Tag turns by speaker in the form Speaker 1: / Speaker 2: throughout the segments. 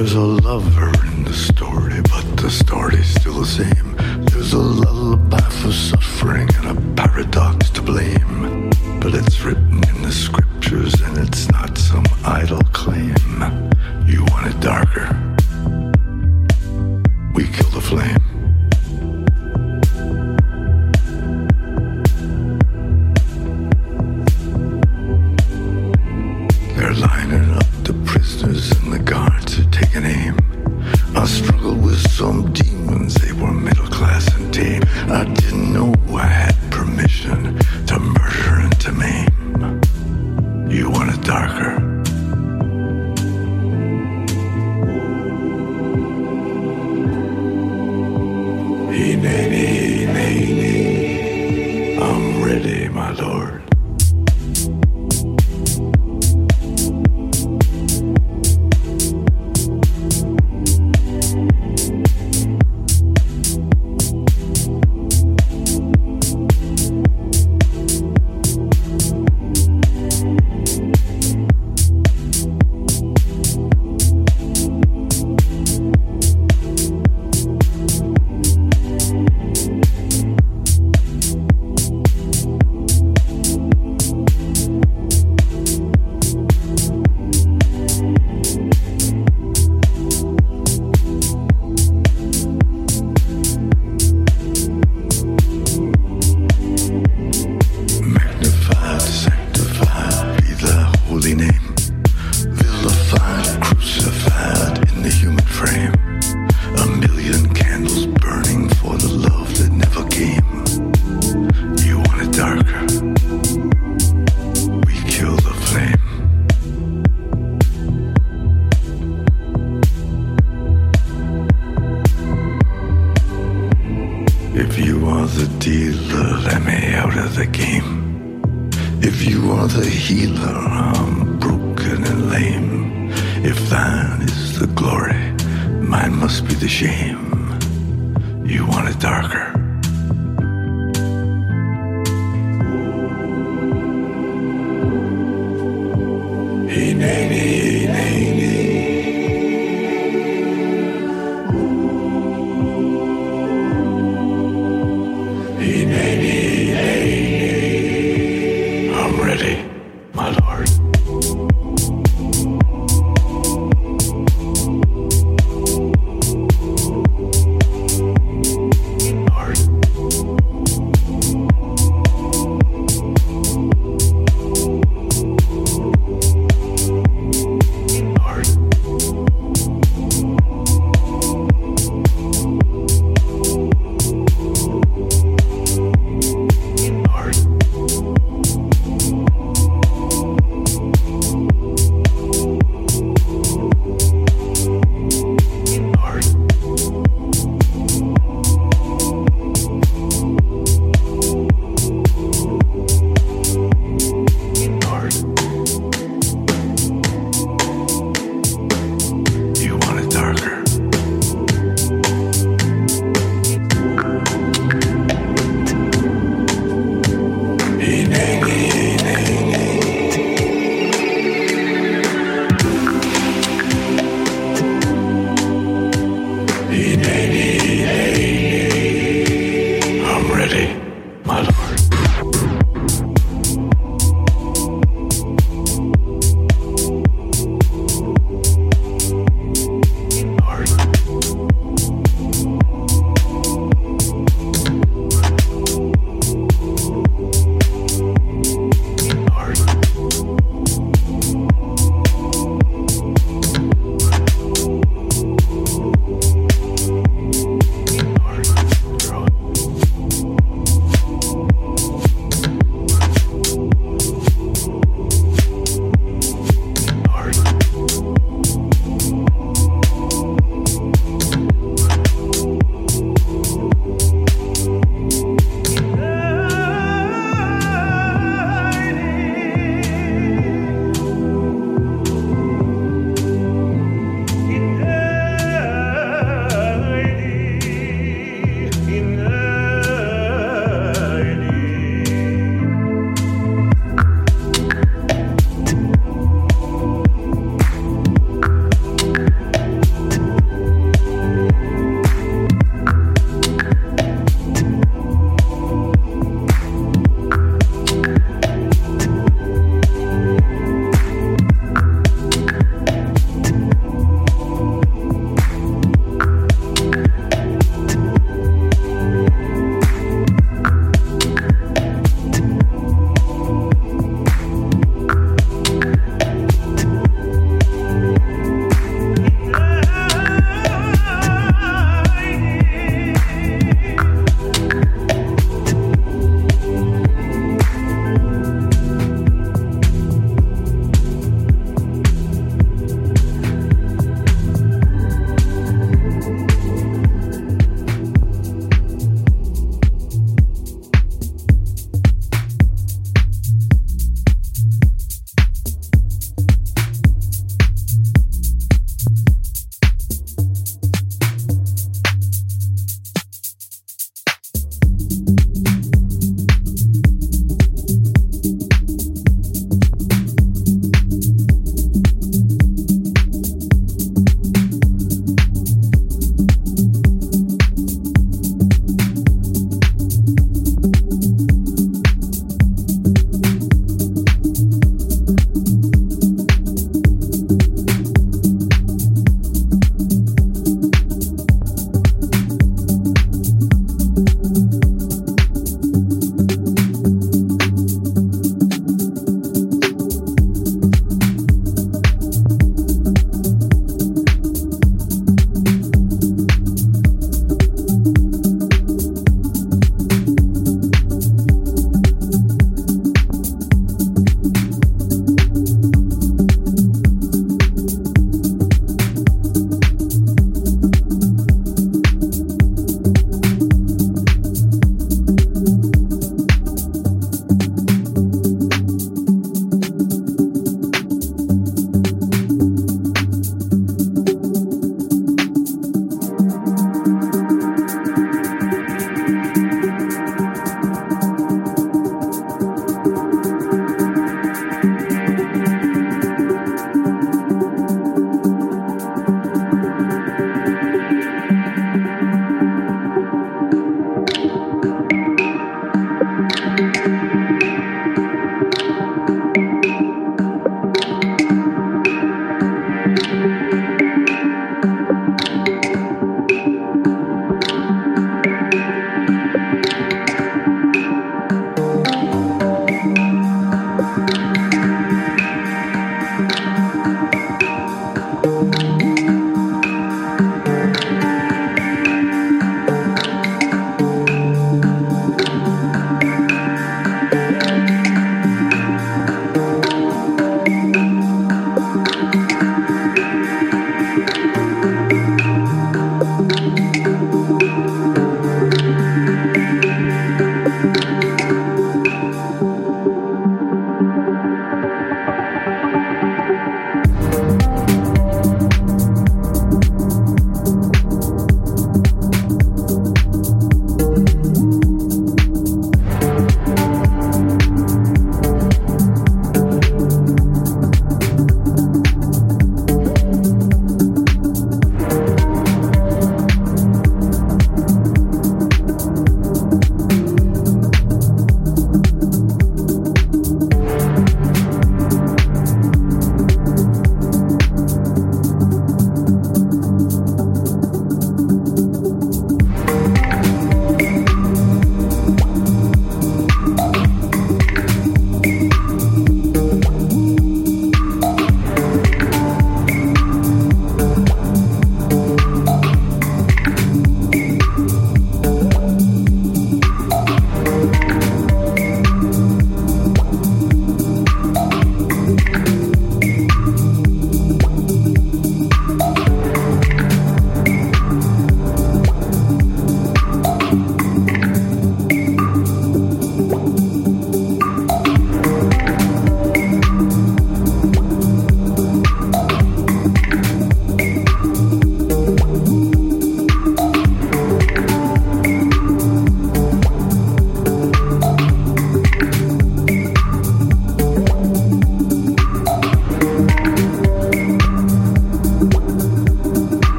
Speaker 1: There's a lover in the story, but the story's still the same. There's a lullaby for suffering and a paradox to blame. But it's written in the scriptures and it's not some idle claim. You want it darker?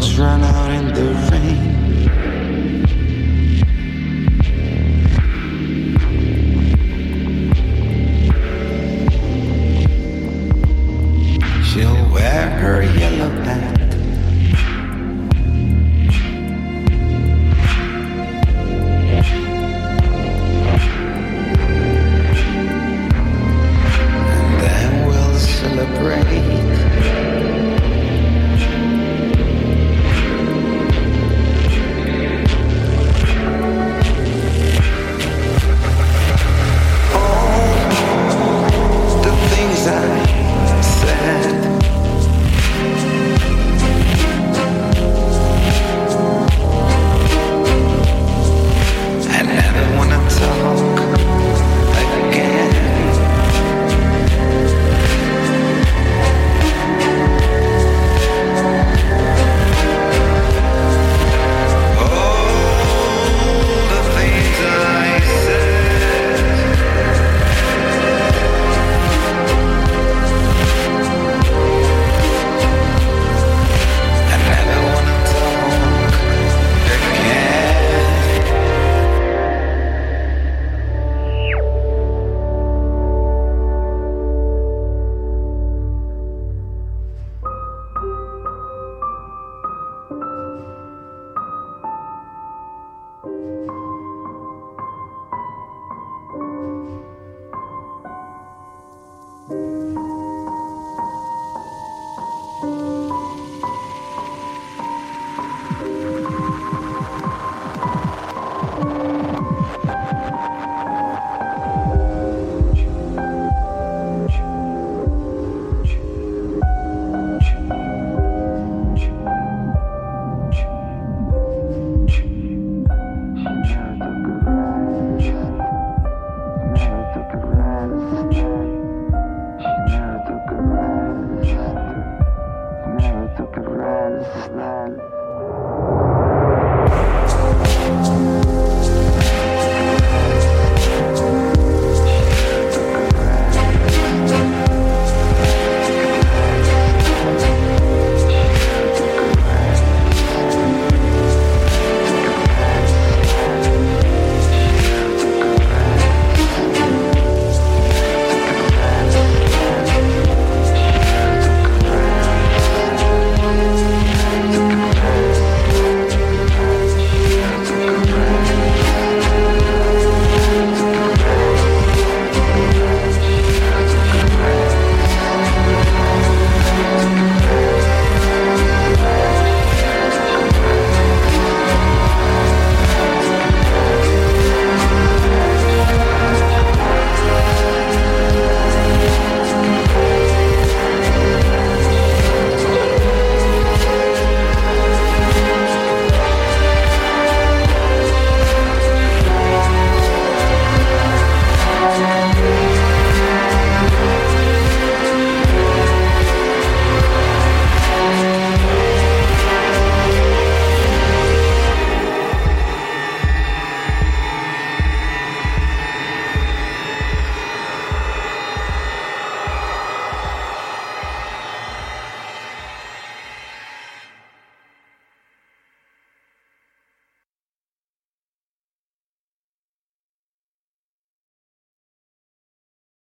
Speaker 1: Dogs run out in the rain.